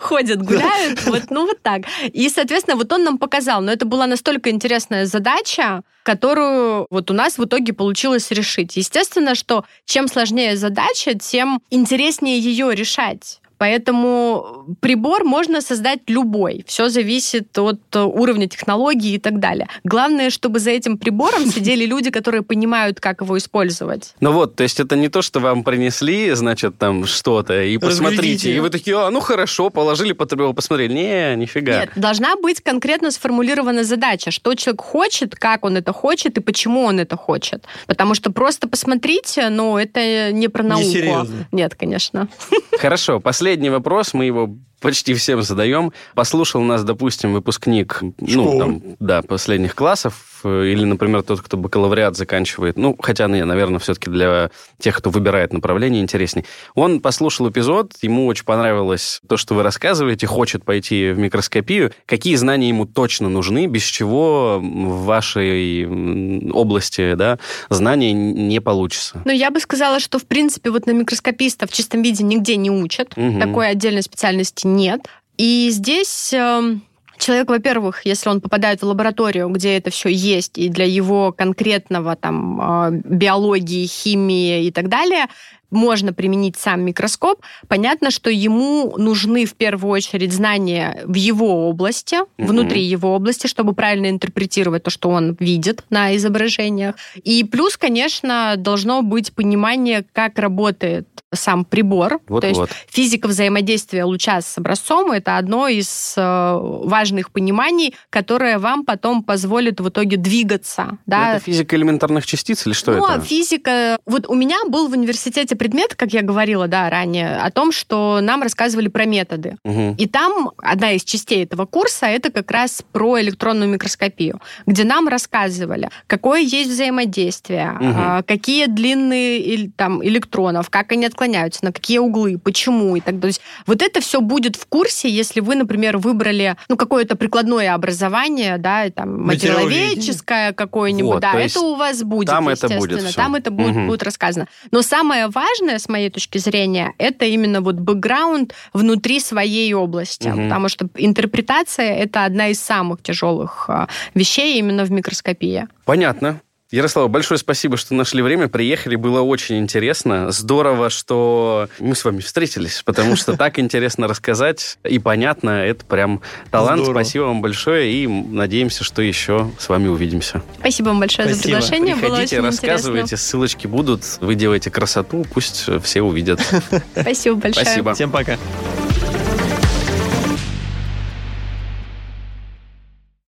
ходят, гуляют, вот, ну вот так. И, соответственно, вот он нам показал, но это была настолько интересная задача, которую вот у нас в итоге получилось решить. Естественно, что чем сложнее задача, тем интереснее ее решать. Поэтому прибор можно создать любой. Все зависит от уровня технологии и так далее. Главное, чтобы за этим прибором сидели люди, которые понимают, как его использовать. Ну вот, то есть это не то, что вам принесли, значит, там что-то, и посмотрите, и вы такие, а, ну хорошо, положили, посмотрели. Не, нифига. Нет, должна быть конкретно сформулирована задача, что человек хочет, как он это хочет и почему он это хочет. Потому что просто посмотрите, ну, это не про науку. Не Нет, конечно. Хорошо, последний последний вопрос, мы его почти всем задаем. Послушал нас, допустим, выпускник, ну, там, да, последних классов, или, например, тот, кто бакалавриат заканчивает, ну, хотя, не, наверное, все-таки для тех, кто выбирает направление, интересней. Он послушал эпизод, ему очень понравилось то, что вы рассказываете, хочет пойти в микроскопию. Какие знания ему точно нужны, без чего в вашей области, да, знания не получится? Ну, я бы сказала, что, в принципе, вот на микроскописта в чистом виде нигде не учат. Угу. Такой отдельной специальности нет. И здесь эм, человек, во-первых, если он попадает в лабораторию, где это все есть, и для его конкретного там а, биологии, химии и так далее, можно применить сам микроскоп, понятно, что ему нужны в первую очередь знания в его области, mm-hmm. внутри его области, чтобы правильно интерпретировать то, что он видит на изображениях. И плюс, конечно, должно быть понимание, как работает сам прибор. Вот, то есть вот. физика взаимодействия луча с образцом это одно из э, важных пониманий, которое вам потом позволит в итоге двигаться. Да? Это физика элементарных частиц или что ну, это? Физика... Вот у меня был в университете предмет, как я говорила, да, ранее, о том, что нам рассказывали про методы. Угу. И там одна из частей этого курса это как раз про электронную микроскопию, где нам рассказывали, какое есть взаимодействие, угу. какие длины там электронов, как они отклоняются, на какие углы, почему и так далее. То есть вот это все будет в курсе, если вы, например, выбрали ну какое-то прикладное образование, да, там материаловедческое какое-нибудь, вот, да, это у вас будет, там это будет все. там это будет, угу. будет рассказано. Но самое важное важное, с моей точки зрения, это именно вот бэкграунд внутри своей области, угу. потому что интерпретация это одна из самых тяжелых а, вещей именно в микроскопии. Понятно. Ярослава, большое спасибо, что нашли время, приехали, было очень интересно. Здорово, что мы с вами встретились, потому что так интересно рассказать и понятно, это прям талант. Здорово. Спасибо вам большое и надеемся, что еще с вами увидимся. Спасибо вам большое спасибо. за приглашение, Приходите, было очень рассказывайте, интересно. ссылочки будут, вы делаете красоту, пусть все увидят. Спасибо большое. Спасибо. Всем пока.